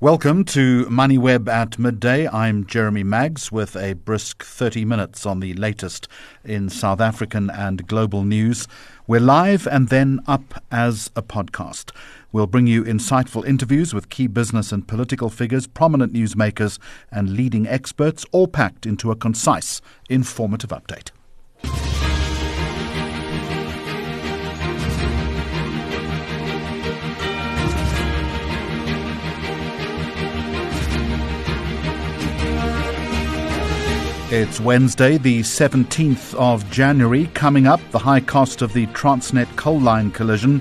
Welcome to MoneyWeb at midday. I'm Jeremy Maggs with a brisk 30 minutes on the latest in South African and global news. We're live and then up as a podcast. We'll bring you insightful interviews with key business and political figures, prominent newsmakers, and leading experts, all packed into a concise, informative update. It's Wednesday, the 17th of January. Coming up, the high cost of the Transnet coal line collision.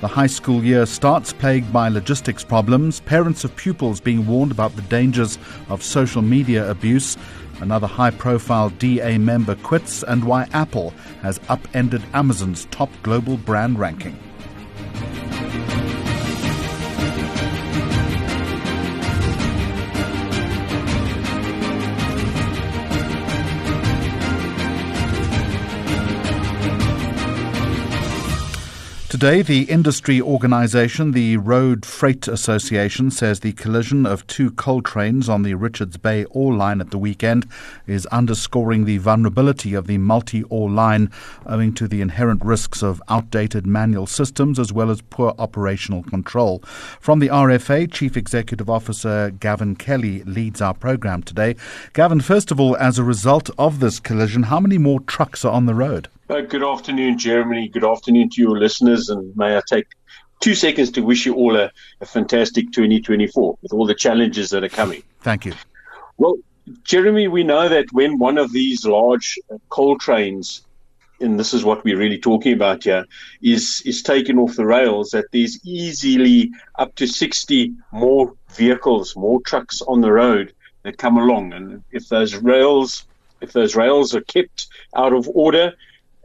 The high school year starts plagued by logistics problems, parents of pupils being warned about the dangers of social media abuse. Another high profile DA member quits, and why Apple has upended Amazon's top global brand ranking. Today, the industry organisation, the Road Freight Association, says the collision of two coal trains on the Richards Bay ore line at the weekend is underscoring the vulnerability of the multi ore line owing to the inherent risks of outdated manual systems as well as poor operational control. From the RFA, Chief Executive Officer Gavin Kelly leads our programme today. Gavin, first of all, as a result of this collision, how many more trucks are on the road? Uh, good afternoon, Jeremy. Good afternoon to your listeners. And may I take two seconds to wish you all a, a, fantastic 2024 with all the challenges that are coming. Thank you. Well, Jeremy, we know that when one of these large coal trains, and this is what we're really talking about here, is, is taken off the rails, that there's easily up to 60 more vehicles, more trucks on the road that come along. And if those rails, if those rails are kept out of order,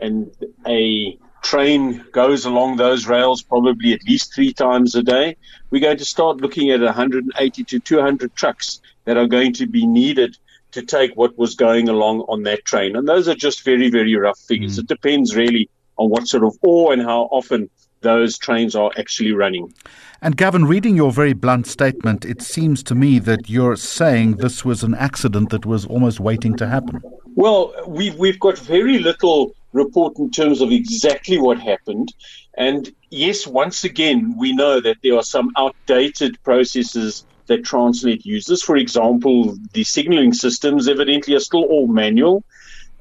and a train goes along those rails probably at least three times a day, we're going to start looking at 180 to 200 trucks that are going to be needed to take what was going along on that train. And those are just very, very rough figures. Mm. It depends really on what sort of ore and how often those trains are actually running. And Gavin, reading your very blunt statement, it seems to me that you're saying this was an accident that was almost waiting to happen. Well, we've we've got very little report in terms of exactly what happened. And yes, once again, we know that there are some outdated processes that Transnet uses. For example, the signaling systems evidently are still all manual.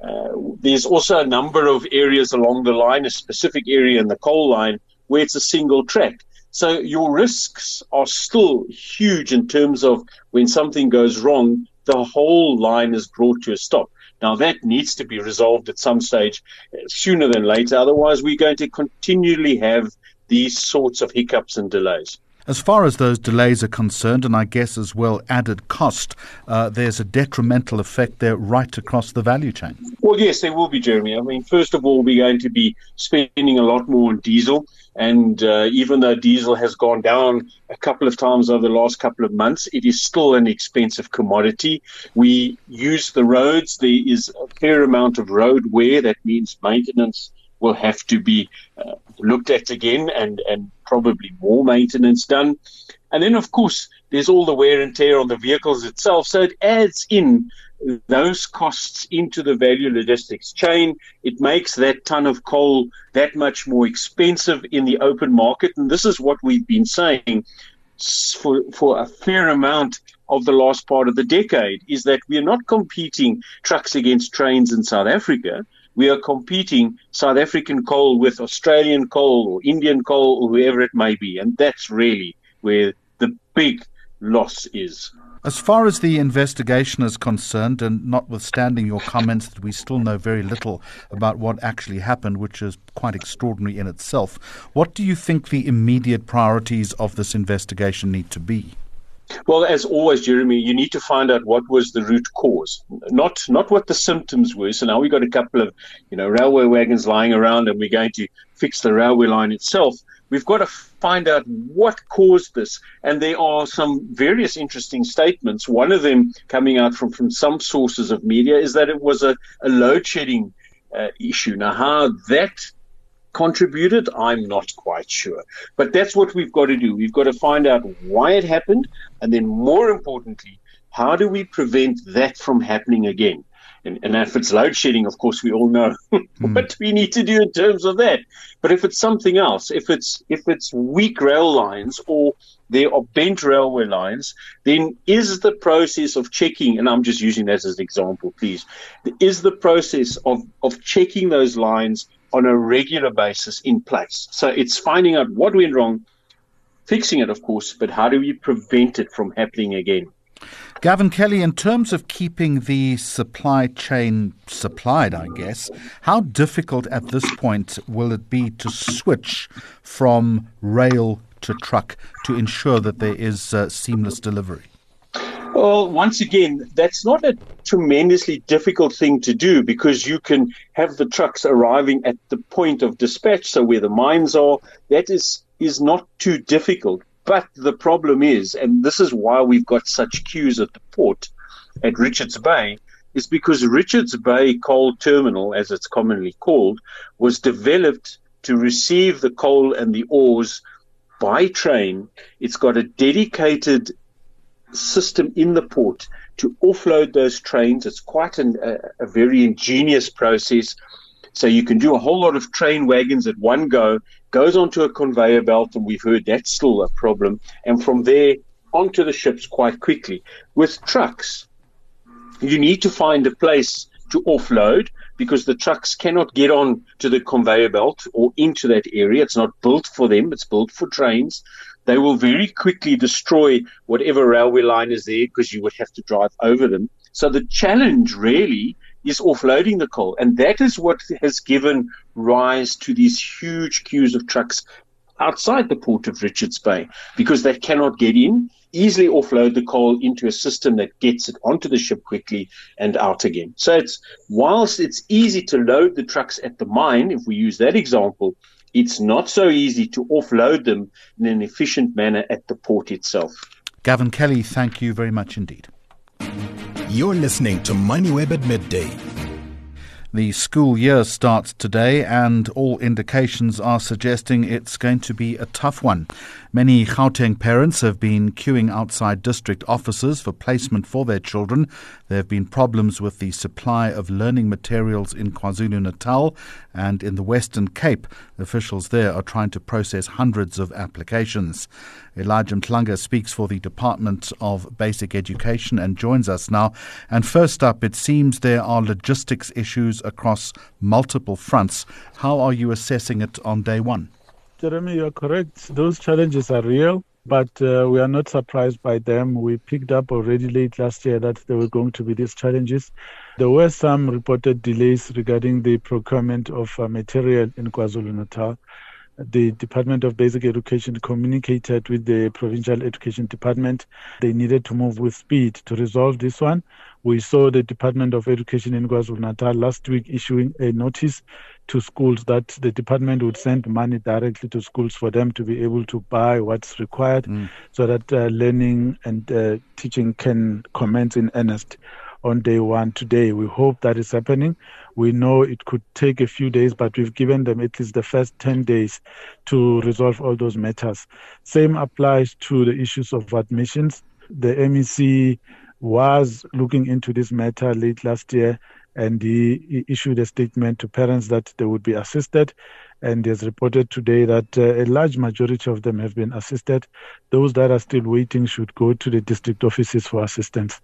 Uh, there's also a number of areas along the line, a specific area in the coal line, where it's a single track. So your risks are still huge in terms of when something goes wrong, the whole line is brought to a stop. Now, that needs to be resolved at some stage uh, sooner than later. Otherwise, we're going to continually have these sorts of hiccups and delays. As far as those delays are concerned, and I guess as well added cost, uh, there's a detrimental effect there right across the value chain. Well, yes, there will be, Jeremy. I mean, first of all, we're going to be spending a lot more on diesel. And uh, even though diesel has gone down a couple of times over the last couple of months, it is still an expensive commodity. We use the roads. There is a fair amount of road wear. That means maintenance will have to be uh, looked at again and, and probably more maintenance done. And then, of course, there's all the wear and tear on the vehicles itself. So it adds in those costs into the value logistics chain. It makes that ton of coal that much more expensive in the open market. And this is what we've been saying for, for a fair amount of the last part of the decade is that we are not competing trucks against trains in South Africa. We are competing South African coal with Australian coal or Indian coal or whoever it may be. And that's really where the big loss is. As far as the investigation is concerned, and notwithstanding your comments that we still know very little about what actually happened, which is quite extraordinary in itself, what do you think the immediate priorities of this investigation need to be? Well, as always, Jeremy, you need to find out what was the root cause, not not what the symptoms were. So now we've got a couple of, you know, railway wagons lying around, and we're going to fix the railway line itself. We've got to find out what caused this. And there are some various interesting statements. One of them coming out from, from some sources of media is that it was a, a load shedding uh, issue. Now, how that contributed? I'm not quite sure. But that's what we've got to do. We've got to find out why it happened, and then more importantly, how do we prevent that from happening again? And, and if it's load shedding, of course, we all know mm. what we need to do in terms of that. But if it's something else, if it's if it's weak rail lines or there are bent railway lines, then is the process of checking, and I'm just using that as an example, please, is the process of, of checking those lines on a regular basis in place. So it's finding out what went wrong, fixing it, of course, but how do we prevent it from happening again? Gavin Kelly, in terms of keeping the supply chain supplied, I guess, how difficult at this point will it be to switch from rail to truck to ensure that there is uh, seamless delivery? Well, once again, that's not a tremendously difficult thing to do because you can have the trucks arriving at the point of dispatch, so where the mines are. That is is not too difficult. But the problem is, and this is why we've got such queues at the port at Richards Bay, is because Richards Bay Coal Terminal, as it's commonly called, was developed to receive the coal and the ores by train. It's got a dedicated system in the port to offload those trains. It's quite an, a, a very ingenious process. So you can do a whole lot of train wagons at one go, goes onto a conveyor belt, and we've heard that's still a problem. And from there onto the ships quite quickly. With trucks, you need to find a place to offload because the trucks cannot get on to the conveyor belt or into that area. It's not built for them, it's built for trains. They will very quickly destroy whatever railway line is there because you would have to drive over them. So the challenge really is offloading the coal. And that is what has given rise to these huge queues of trucks outside the port of Richards Bay because they cannot get in, easily offload the coal into a system that gets it onto the ship quickly and out again. So it's whilst it's easy to load the trucks at the mine, if we use that example, it's not so easy to offload them in an efficient manner at the port itself. Gavin Kelly, thank you very much indeed. You're listening to MoneyWeb at midday. The school year starts today, and all indications are suggesting it's going to be a tough one. Many Gauteng parents have been queuing outside district offices for placement for their children. There have been problems with the supply of learning materials in KwaZulu Natal and in the Western Cape. Officials there are trying to process hundreds of applications. Elijah Mhlanga speaks for the Department of Basic Education and joins us now. And first up, it seems there are logistics issues across multiple fronts. How are you assessing it on day one? Jeremy, you're correct. Those challenges are real, but uh, we are not surprised by them. We picked up already late last year that there were going to be these challenges. There were some reported delays regarding the procurement of uh, material in KwaZulu Natal. The Department of Basic Education communicated with the Provincial Education Department. They needed to move with speed to resolve this one. We saw the Department of Education in KwaZulu Natal last week issuing a notice to schools that the department would send money directly to schools for them to be able to buy what's required mm. so that uh, learning and uh, teaching can commence in earnest on day one today. We hope that is happening. We know it could take a few days, but we've given them at least the first 10 days to resolve all those matters. Same applies to the issues of admissions. The MEC was looking into this matter late last year and he issued a statement to parents that they would be assisted. And he reported today that uh, a large majority of them have been assisted. Those that are still waiting should go to the district offices for assistance.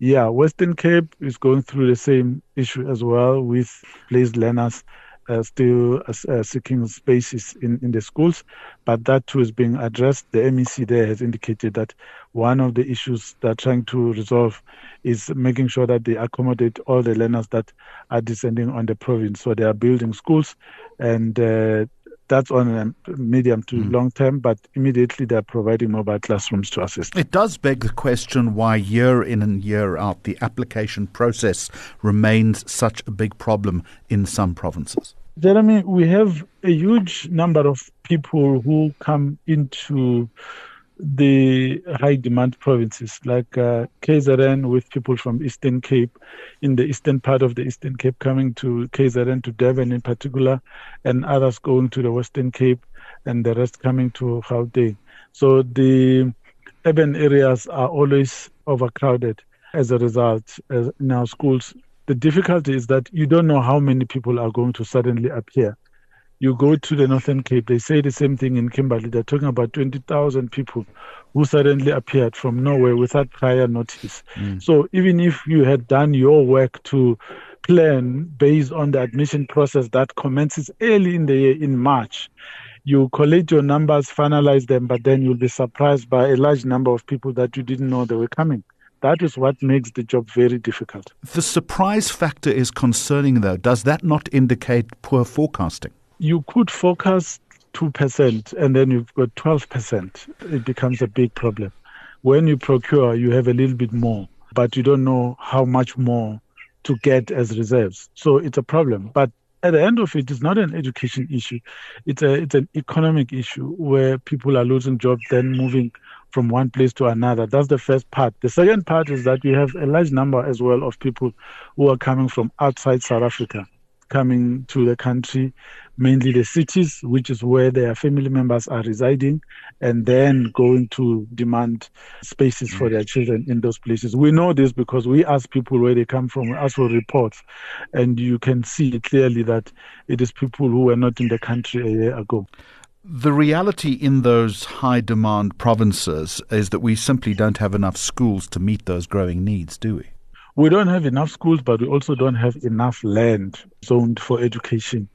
Yeah, Western Cape is going through the same issue as well with placed learners uh, still uh, seeking spaces in, in the schools, but that too is being addressed. The MEC there has indicated that one of the issues they're trying to resolve is making sure that they accommodate all the learners that are descending on the province. So they are building schools and uh, that's on a medium to mm. long term, but immediately they're providing mobile classrooms to assist. It does beg the question why year in and year out the application process remains such a big problem in some provinces. Jeremy, we have a huge number of people who come into the high demand provinces like uh, KZN with people from Eastern Cape, in the eastern part of the Eastern Cape coming to KZN to Durban in particular, and others going to the Western Cape, and the rest coming to Gauteng. So the urban areas are always overcrowded as a result as in our schools. The difficulty is that you don't know how many people are going to suddenly appear you go to the Northern Cape, they say the same thing in Kimberley. They're talking about 20,000 people who suddenly appeared from nowhere without prior notice. Mm. So even if you had done your work to plan based on the admission process that commences early in the year in March, you collect your numbers, finalize them, but then you'll be surprised by a large number of people that you didn't know they were coming. That is what makes the job very difficult. The surprise factor is concerning, though. Does that not indicate poor forecasting? You could focus 2% and then you've got 12%. It becomes a big problem. When you procure, you have a little bit more, but you don't know how much more to get as reserves. So it's a problem. But at the end of it, it's not an education issue. It's a it's an economic issue where people are losing jobs, then moving from one place to another. That's the first part. The second part is that we have a large number as well of people who are coming from outside South Africa coming to the country, mainly the cities, which is where their family members are residing, and then going to demand spaces for their children in those places. We know this because we ask people where they come from, we ask for reports, and you can see clearly that it is people who were not in the country a year ago. The reality in those high demand provinces is that we simply don't have enough schools to meet those growing needs, do we? We don't have enough schools, but we also don't have enough land zoned for education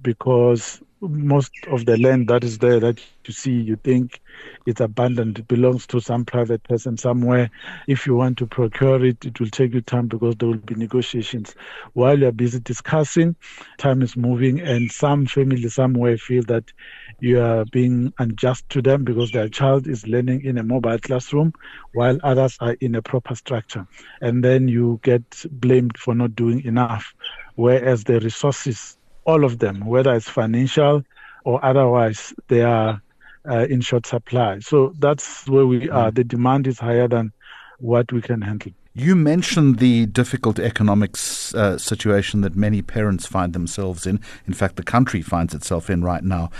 because most of the land that is there that you see, you think it's abandoned, it belongs to some private person somewhere. If you want to procure it, it will take you time because there will be negotiations. While you're busy discussing, time is moving, and some families somewhere feel that you are being unjust to them because their child is learning in a mobile classroom while others are in a proper structure. And then you get blamed for not doing enough. Whereas the resources, all of them, whether it's financial or otherwise, they are uh, in short supply. So that's where we are. The demand is higher than what we can handle. You mentioned the difficult economic uh, situation that many parents find themselves in. In fact, the country finds itself in right now.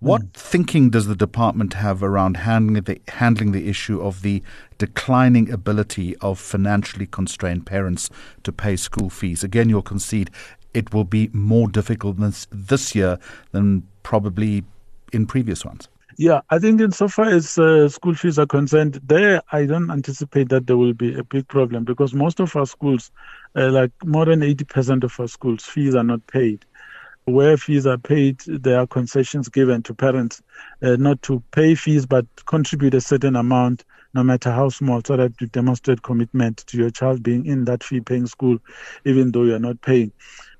What mm. thinking does the department have around handling the, handling the issue of the declining ability of financially constrained parents to pay school fees? Again, you'll concede it will be more difficult this, this year than probably in previous ones. Yeah, I think insofar as uh, school fees are concerned, there I don't anticipate that there will be a big problem because most of our schools, uh, like more than 80% of our schools, fees are not paid. Where fees are paid, there are concessions given to parents uh, not to pay fees but contribute a certain amount, no matter how small, so that you demonstrate commitment to your child being in that fee paying school, even though you're not paying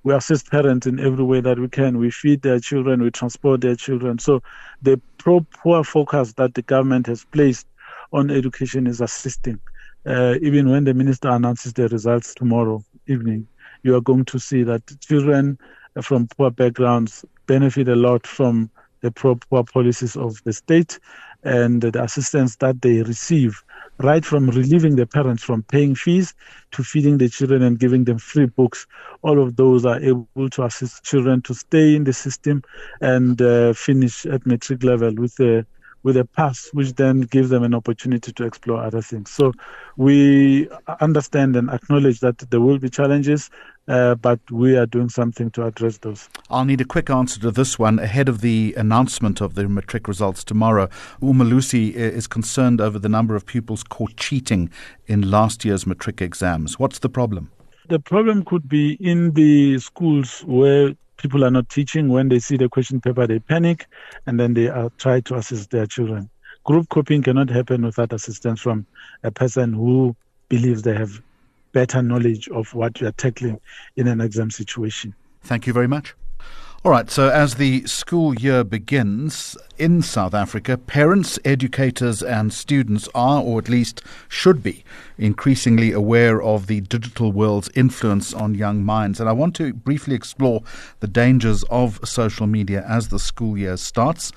we assist parents in every way that we can. We feed their children, we transport their children. So the pro poor focus that the government has placed on education is assisting. Uh, even when the minister announces the results tomorrow evening, you are going to see that children from poor backgrounds benefit a lot from the pro poor policies of the state and the assistance that they receive right from relieving the parents from paying fees to feeding the children and giving them free books. All of those are able to assist children to stay in the system and uh, finish at matric level with a with a pass, which then gives them an opportunity to explore other things. So we understand and acknowledge that there will be challenges, uh, but we are doing something to address those. I'll need a quick answer to this one ahead of the announcement of the matric results tomorrow. Umalusi is concerned over the number of pupils caught cheating in last year's matric exams. What's the problem? The problem could be in the schools where people are not teaching. When they see the question paper, they panic and then they uh, try to assist their children. Group copying cannot happen without assistance from a person who believes they have better knowledge of what you are tackling in an exam situation. Thank you very much. All right, so as the school year begins in South Africa, parents, educators, and students are, or at least should be, increasingly aware of the digital world's influence on young minds. And I want to briefly explore the dangers of social media as the school year starts.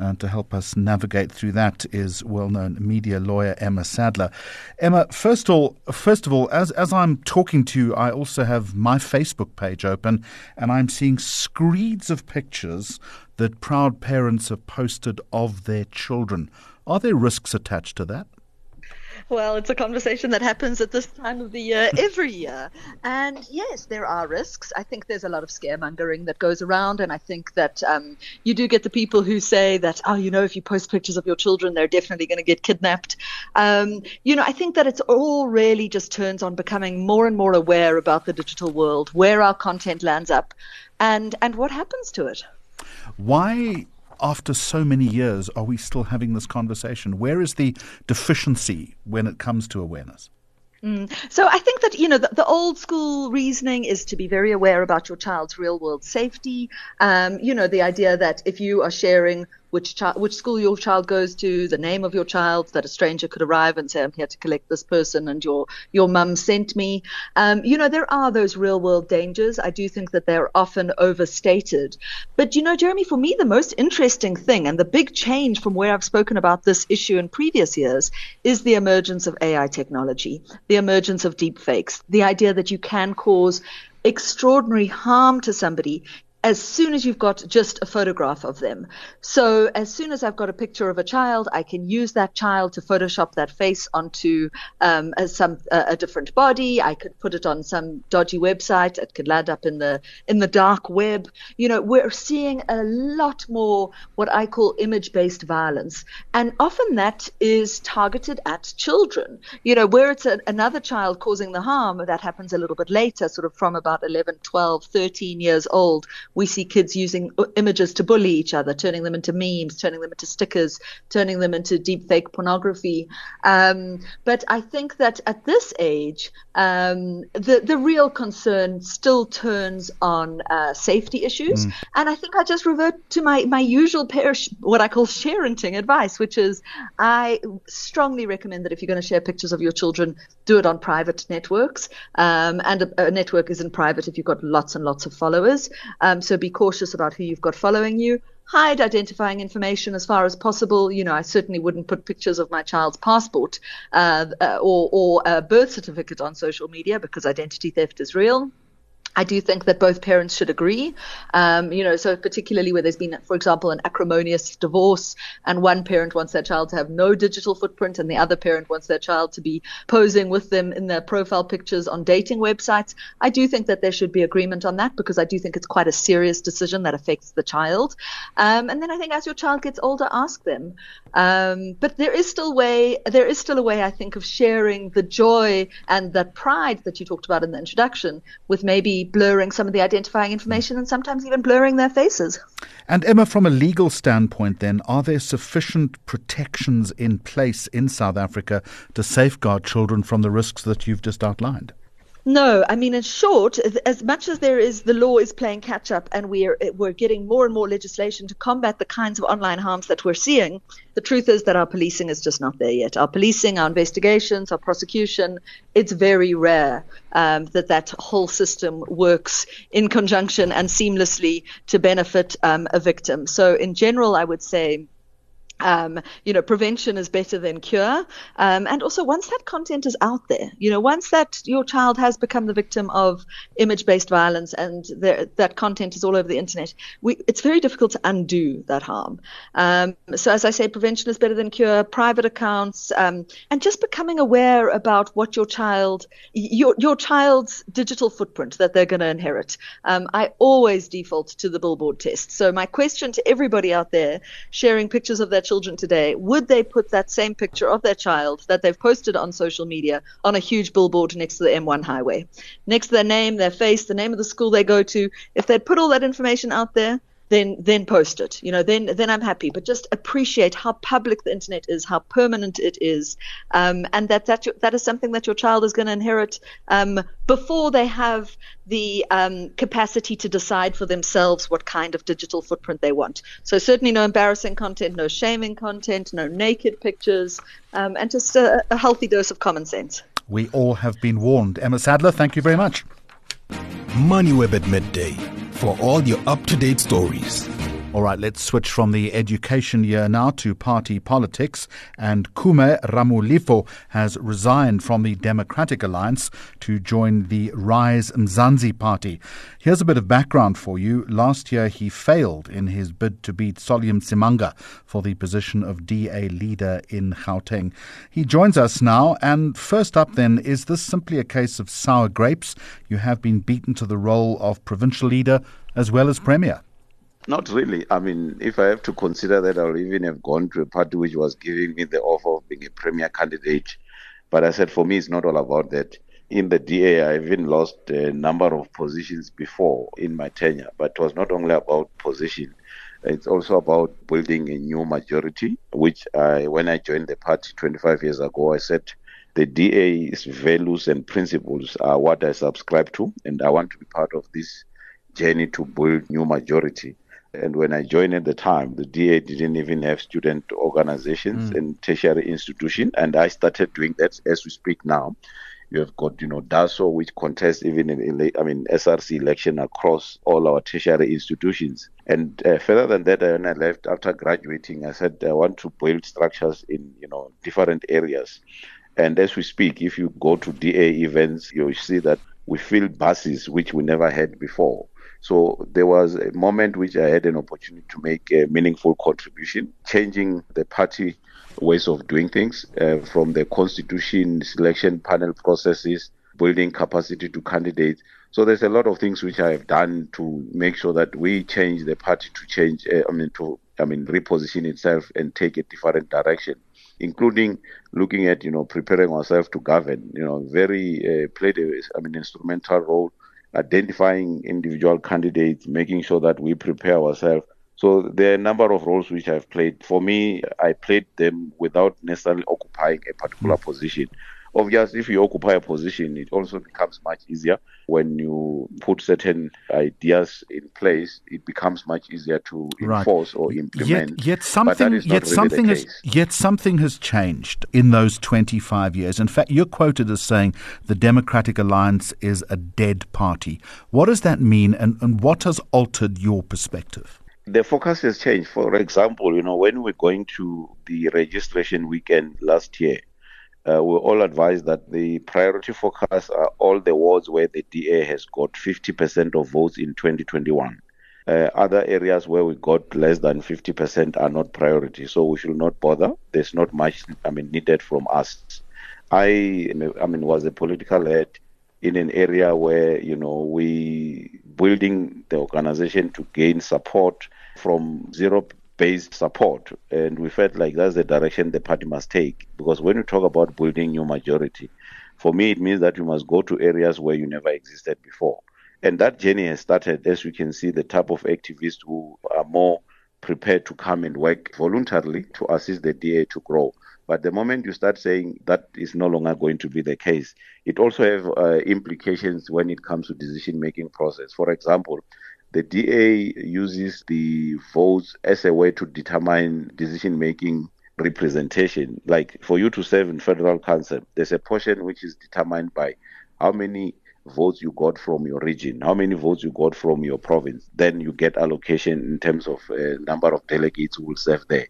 And to help us navigate through that is well-known media lawyer Emma Sadler. Emma, first of all, first of all, as as I'm talking to you, I also have my Facebook page open, and I'm seeing screeds of pictures that proud parents have posted of their children. Are there risks attached to that? Well, it's a conversation that happens at this time of the year every year. And yes, there are risks. I think there's a lot of scaremongering that goes around. And I think that um, you do get the people who say that, oh, you know, if you post pictures of your children, they're definitely going to get kidnapped. Um, you know, I think that it's all really just turns on becoming more and more aware about the digital world, where our content lands up, and, and what happens to it. Why after so many years, are we still having this conversation? Where is the deficiency when it comes to awareness? Mm. So I think that you know the, the, old school reasoning is to be very aware about your child's real world safety. Um, you know the idea that if you are sharing which child, which school your child goes to, the name of your child, that a stranger could arrive and say, "I'm here to collect this person," and your your mum sent me. Um, you know, there are those real world dangers. I do think that they're often overstated. But you know, Jeremy, for me, the most interesting thing and the big change from where I've spoken about this issue in previous years is the emergence of AI technology, the emergence of deep fakes, the idea that you can cause extraordinary harm to somebody as soon as you've got just a photograph of them. So as soon as I've got a picture of a child, I can use that child to Photoshop that face onto um, a, some a, different body. I could put it on some dodgy website. It could land up in the in the dark web. You know, we're seeing a lot more what I call image-based violence, and often that is targeted at children. You know, where it's a, another child causing the harm, that happens a little bit later, sort of from about 11, 12, 13 years old we see kids using images to bully each other, turning them into memes, turning them into stickers, turning them into deep fake pornography. Um, but I think that at this age, um, the the real concern still turns on uh, safety issues, mm. and I think I just revert to my my usual pair, what I call sharenting advice, which is I strongly recommend that if you're going to share pictures of your children, do it on private networks, um, and a, a, network isn't private if you've got lots and lots of followers. Um, so be cautious about who you've got following you. Hide identifying information as far as possible. You know, I certainly wouldn't put pictures of my child's passport uh, uh, or, or a birth certificate on social media because identity theft is real. I do think that both parents should agree. Um, you know, so particularly where there's been, for example, an acrimonious divorce, and one parent wants their child to have no digital footprint, and the other parent wants their child to be posing with them in their profile pictures on dating websites. I do think that there should be agreement on that because I do think it's quite a serious decision that affects the child. Um, and then I think as your child gets older, ask them. Um, but there is still way, there is still a way, I think, of sharing the joy and that pride that you talked about in the introduction with maybe blurring some of the identifying information and sometimes even blurring their faces. And Emma, from a legal standpoint, then, are there sufficient protections in place in South Africa to safeguard children from the risks that you've just outlined? No, I mean, in short, as much as there is the law is playing catch up, and we're we're getting more and more legislation to combat the kinds of online harms that we're seeing. The truth is that our policing is just not there yet. Our policing, our investigations, our prosecution, it's very rare um, that that whole system works in conjunction and seamlessly to benefit um, a victim. So, in general, I would say um, you know, prevention is better than cure. Um, and also, once that content is out there, you know, once that your child has become the victim of image-based violence and that content is all over the internet, we, it's very difficult to undo that harm. Um, so, as I say, prevention is better than cure. Private accounts um, and just becoming aware about what your child, your your child's digital footprint that they're going to inherit. Um, I always default to the billboard test. So, my question to everybody out there sharing pictures of their children today, would they put that same picture of their child that they've posted on social media on a huge billboard next to the M1 highway? Next to their name, their face, the name of the school they go to. If they'd put all that information out there, then then post it. You know, then then I'm happy. But just appreciate how public the internet is, how permanent it is, um, and that that that is something that your child is going to inherit um, before they have the um, capacity to decide for themselves what kind of digital footprint they want. So certainly no embarrassing content, no shaming content, no naked pictures, um, and just a, a healthy dose of common sense. We all have been warned. Emma Sadler, thank you very much. MoneyWeb at midday for all your up to date stories. All right, let's switch from the education year now to party politics. And Khume Ramulifho has resigned from the Democratic Alliance to join the Rise Mzansi party. Here's a bit of background for you. Last year, he failed in his bid to beat Solly Msimanga for the position of DA leader in Gauteng. He joins us now. And first up, then, is this simply a case of sour grapes? You have been beaten to the role of provincial leader as well as premier. Not really. I mean, if I have to consider that, I'll even have gone to a party which was giving me the offer of being a premier candidate. But I said, for me, it's not all about that. In the DA, I even lost a number of positions before in my tenure, but it was not only about position. It's also about building a new majority, which I, when I joined the party 25 years ago, I said the DA's values and principles are what I subscribe to, and I want to be part of this journey to build new majority. And when I joined at the time, the DA didn't even have student organizations mm. and tertiary institutions. And I started doing that as we speak now. You have got, you know, DASO, which contests even in, I mean, SRC election across all our tertiary institutions. And uh, further than that, when I left after graduating, I said I want to build structures in, you know, different areas. And as we speak, if you go to DA events, you'll see that we fill buses which we never had before. So there was a moment which I had an opportunity to make a meaningful contribution, changing the party ways of doing things uh, from the constitution selection panel processes, building capacity to candidates. So there's a lot of things which I have done to make sure that we change the party to change, uh, I mean, to, I mean, reposition itself and take a different direction including looking at you know preparing ourselves to govern. You know, very uh, played a I mean instrumental role identifying individual candidates, making sure that we prepare ourselves. So there are a number of roles which I've played. For me, I played them without necessarily occupying a particular mm. position. Obviously, if you occupy a position, it also becomes much easier when you put certain ideas in place. It becomes much easier to right. enforce or implement. Yet, yet something, yet really something has, yet something has changed in those 25 years. In fact, you're quoted as saying the Democratic Alliance is a dead party. What does that mean, and, and what has altered your perspective? the focus has changed. For example, you know, when we're going to the registration weekend last year, uh, we all advise that the priority focus are all the wards where the DA has got 50% of votes in 2021. Uh, other areas where we got less than 50% are not priority, so we should not bother. There's not much, I mean, needed from us. I, I mean, was a political head in an area where you know we building the organization to gain support from zero based support. And we felt like that's the direction the party must take. Because when you talk about building new majority, for me, it means that you must go to areas where you never existed before. And that journey has started, as we can see, the type of activists who are more prepared to come and work voluntarily to assist the DA to grow. But the moment you start saying that is no longer going to be the case, it also have uh, implications when it comes to decision making process. For example, the DA uses the votes as a way to determine decision making representation. Like for you to serve in federal council, there's a portion which is determined by how many votes you got from your region, how many votes you got from your province. Then you get allocation in terms of uh, number of delegates who will serve there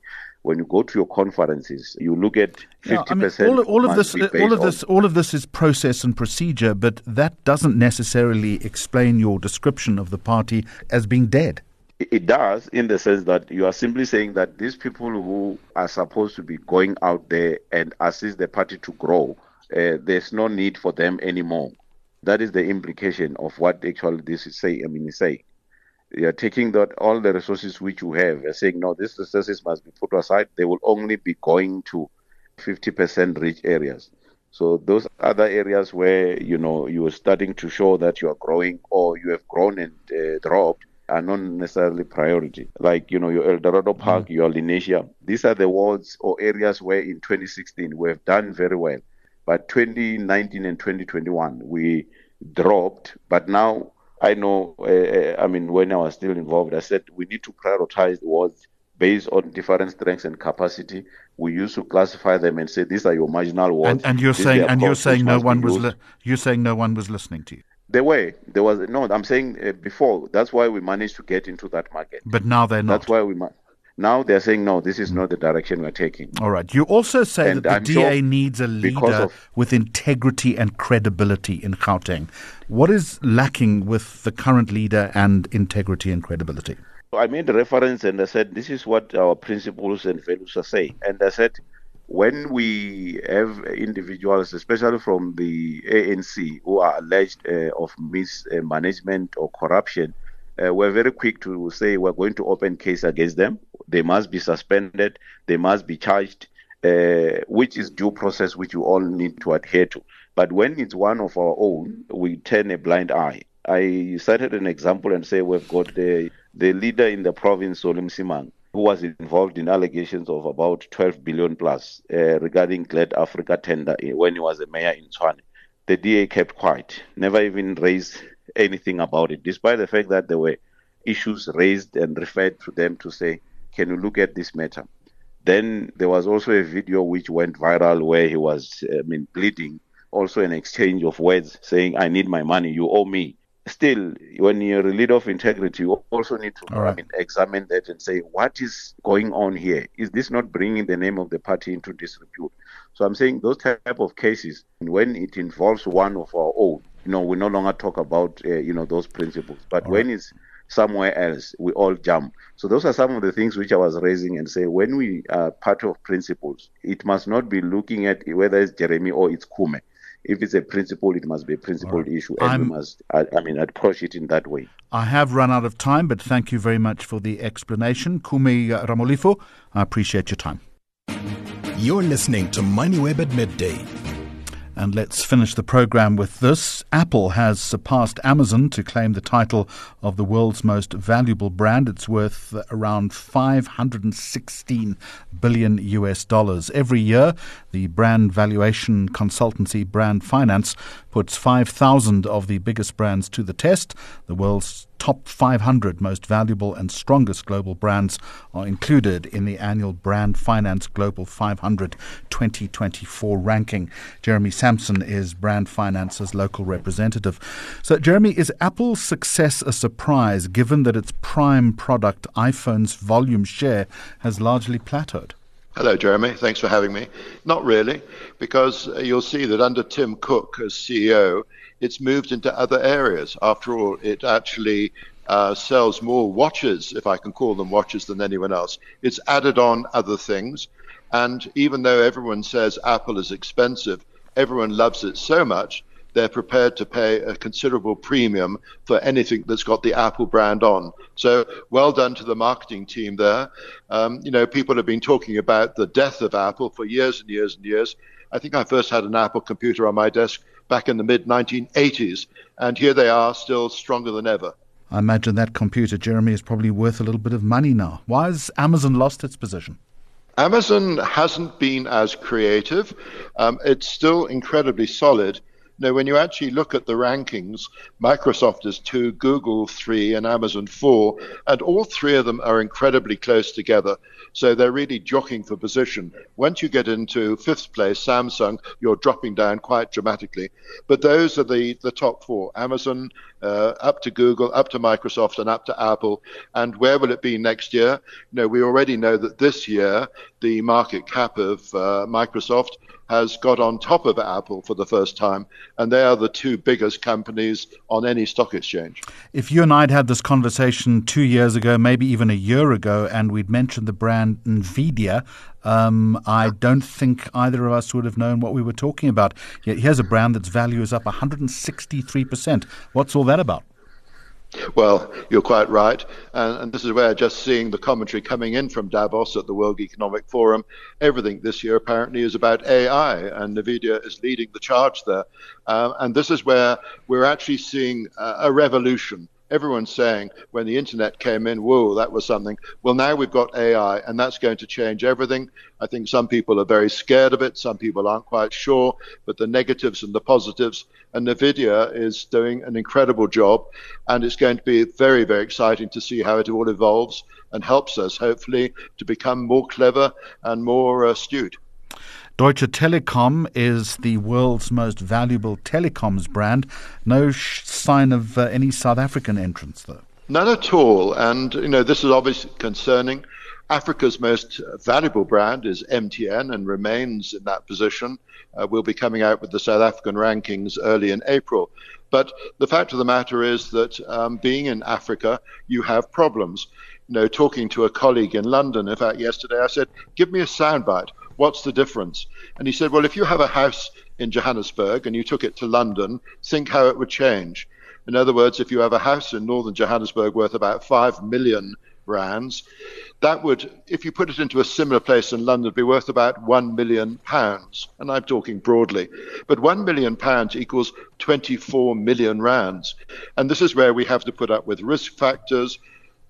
when you go to your conferences, you look at fifty percent. I mean, all, all of this, all of this, all of this is process and procedure, but that doesn't necessarily explain your description of the party as being dead. It does, in the sense that you are simply saying that these people who are supposed to be going out there and assist the party to grow, uh, there's no need for them anymore. That is the implication of what actually this is saying. I mean, is saying you're taking that all the resources which you have, you're saying, no, these resources must be put aside. They will only be going to 50% rich areas. So those other areas where you know you are starting to show that you are growing or you have grown and uh, dropped are not necessarily priority. Like you know your El Dorado mm-hmm. Park, mm. your Lenasia. These are the wards or areas where in 2016 we have done very well, but 2019 and 2021 we dropped. But now I know, uh, I mean, when I was still involved, I said we need to prioritize wards based on different strengths and capacity. We used to classify them and say these are your marginal wards. And, and you're saying, and you're saying no one was, li- you're saying no one was listening to you. There were. There was no. I'm saying uh, before. That's why we managed to get into that market. But now they're not. That's why we. Ma- now they're saying no. This is not the direction we're taking. All right. You also say And that the I'm DA sure needs a leader of- with integrity and credibility in Gauteng. What is lacking with the current leader and integrity and credibility? I made a reference and I said, this is what our principles and values are saying. And I said, when we have individuals, especially from the ANC, who are alleged uh, of mismanagement or corruption, uh, we're very quick to say we're going to open case against them. They must be suspended. They must be charged, uh, which is due process, which you all need to adhere to. But when it's one of our own, we turn a blind eye. I cited an example and say we've got the the leader in the province, Solly Msimanga, who was involved in allegations of about 12 billion plus uh, regarding Glad Africa tender when he was a mayor in Tshwane. The DA kept quiet, never even raised anything about it, despite the fact that there were issues raised and referred to them to say, can you look at this matter? Then there was also a video which went viral where he was, I mean, pleading, also an exchange of words saying, I need my money, you owe me. Still, when you're a leader of integrity, you also need to right. I mean, examine that and say, what is going on here? Is this not bringing the name of the party into disrepute? So I'm saying those type of cases, when it involves one of our own, you know, we no longer talk about, uh, you know, those principles. But All when it's somewhere else, we all jump. So those are some of the things which I was raising and say when we are part of principles, it must not be looking at whether it's Jeremy or it's Khume. If it's a principle, it must be a principled All right. issue, and I'm- we must, I, I mean, approach it in that way. I have run out of time, but thank you very much for the explanation. Khume Ramulifho, I appreciate your time. You're listening to MoneyWeb at midday. And let's finish the program with this. Apple has surpassed Amazon to claim the title of the world's most valuable brand. It's worth around 516 billion US dollars. Every year, the brand valuation consultancy Brand Finance puts 5,000 of the biggest brands to the test. The world's top 500 most valuable and strongest global brands are included in the annual Brand Finance Global 500 2024 ranking. Jeremy Sampson is Brand Finance's local representative. So, Jeremy, is Apple's success a surprise given that its prime product, iPhone's volume share, has largely plateaued? Hello, Jeremy. Thanks for having me. Not really, because uh, you'll see that under Tim Cook as CEO, it's moved into other areas. After all, it actually uh, sells more watches, if I can call them watches, than anyone else. It's added on other things. And even though everyone says Apple is expensive, everyone loves it so much, they're prepared to pay a considerable premium for anything that's got the Apple brand on. So well done to the marketing team there. Um, you know, people have been talking about the death of Apple for years and years and years. I think I first had an Apple computer on my desk back in the mid 1980s, and here they are, still stronger than ever. I imagine that computer, Jeremy, is probably worth a little bit of money now. Why has Amazon lost its position? Amazon hasn't been as creative. Um, it's still incredibly solid. Now, when you actually look at the rankings, Microsoft is two, Google three, and Amazon four, and all three of them are incredibly close together. So they're really jockeying for position. Once you get into fifth place, Samsung, you're dropping down quite dramatically. But those are the, the top four Amazon, uh, up to Google, up to Microsoft, and up to Apple. And where will it be next year? You know, we already know that this year, the market cap of uh, Microsoft has got on top of Apple for the first time, and they are the two biggest companies on any stock exchange. If you and I had had this conversation two years ago, maybe even a year ago, and we'd mentioned the brand Nvidia, um, I don't think either of us would have known what we were talking about. Yet here's a brand that's value is up 163%. What's all that about? Well, you're quite right. And, and, this is where just seeing the commentary coming in from Davos at the World Economic Forum, everything this year apparently is about AI, and NVIDIA is leading the charge there. Um, and this is where we're actually seeing a, a revolution. Everyone's saying when the internet came in, whoa, that was something. Well, now we've got AI, and that's going to change everything. I think some people are very scared of it. Some people aren't quite sure, but the negatives and the positives. And NVIDIA is doing an incredible job, and it's going to be very, very exciting to see how it all evolves and helps us, hopefully, to become more clever and more uh, astute. Deutsche Telekom is the world's most valuable telecoms brand. No sh- sign of uh, any South African entrance, though. None at all. And, you know, this is obviously concerning. Africa's most valuable brand is MTN and remains in that position. Uh, we'll be coming out with the South African rankings early in April. But the fact of the matter is that um, being in Africa, you have problems. You know, talking to a colleague in London, in fact, yesterday, I said, Give me a soundbite. What's the difference? And he said, Well, if you have a house in Johannesburg and you took it to London, think how it would change. In other words, if you have a house in northern Johannesburg worth about 5 million rands, that would, if you put it into a similar place in London, be worth about one million pounds. And I'm talking broadly. But one million pounds equals 24 million rands. And this is where we have to put up with risk factors,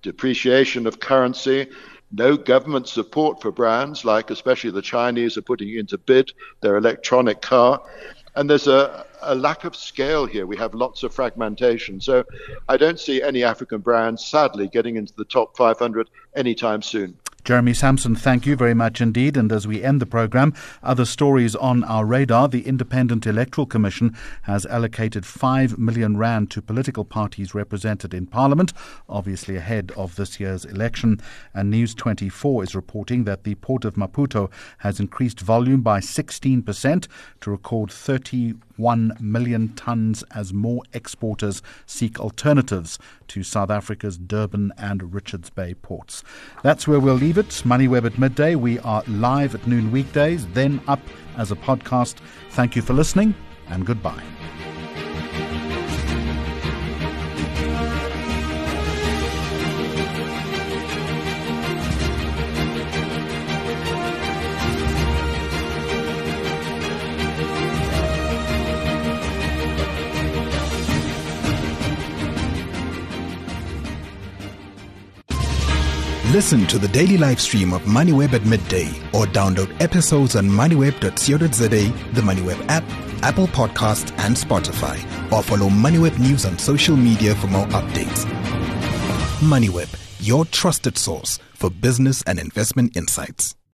depreciation of currency, no government support for brands, like especially the Chinese are putting into bid their electronic car. And there's a, a lack of scale here. We have lots of fragmentation. So I don't see any African brands, sadly, getting into the top 500 anytime soon. Jeremy Sampson, thank you very much indeed. And as we end the programme, other stories on our radar. The Independent Electoral Commission has allocated 5 million rand to political parties represented in Parliament, obviously ahead of this year's election. And News 24 is reporting that the Port of Maputo has increased volume by 16% to record 31 million tonnes as more exporters seek alternatives to South Africa's Durban and Richards Bay ports. That's where we'll leave it. MoneyWeb at midday. We are live at noon weekdays, then up as a podcast. Thank you for listening and goodbye. Listen to the daily live stream of MoneyWeb at midday or download episodes on moneyweb.co.za, the MoneyWeb app, Apple Podcast, and Spotify, or follow MoneyWeb News on social media for more updates. MoneyWeb, your trusted source for business and investment insights.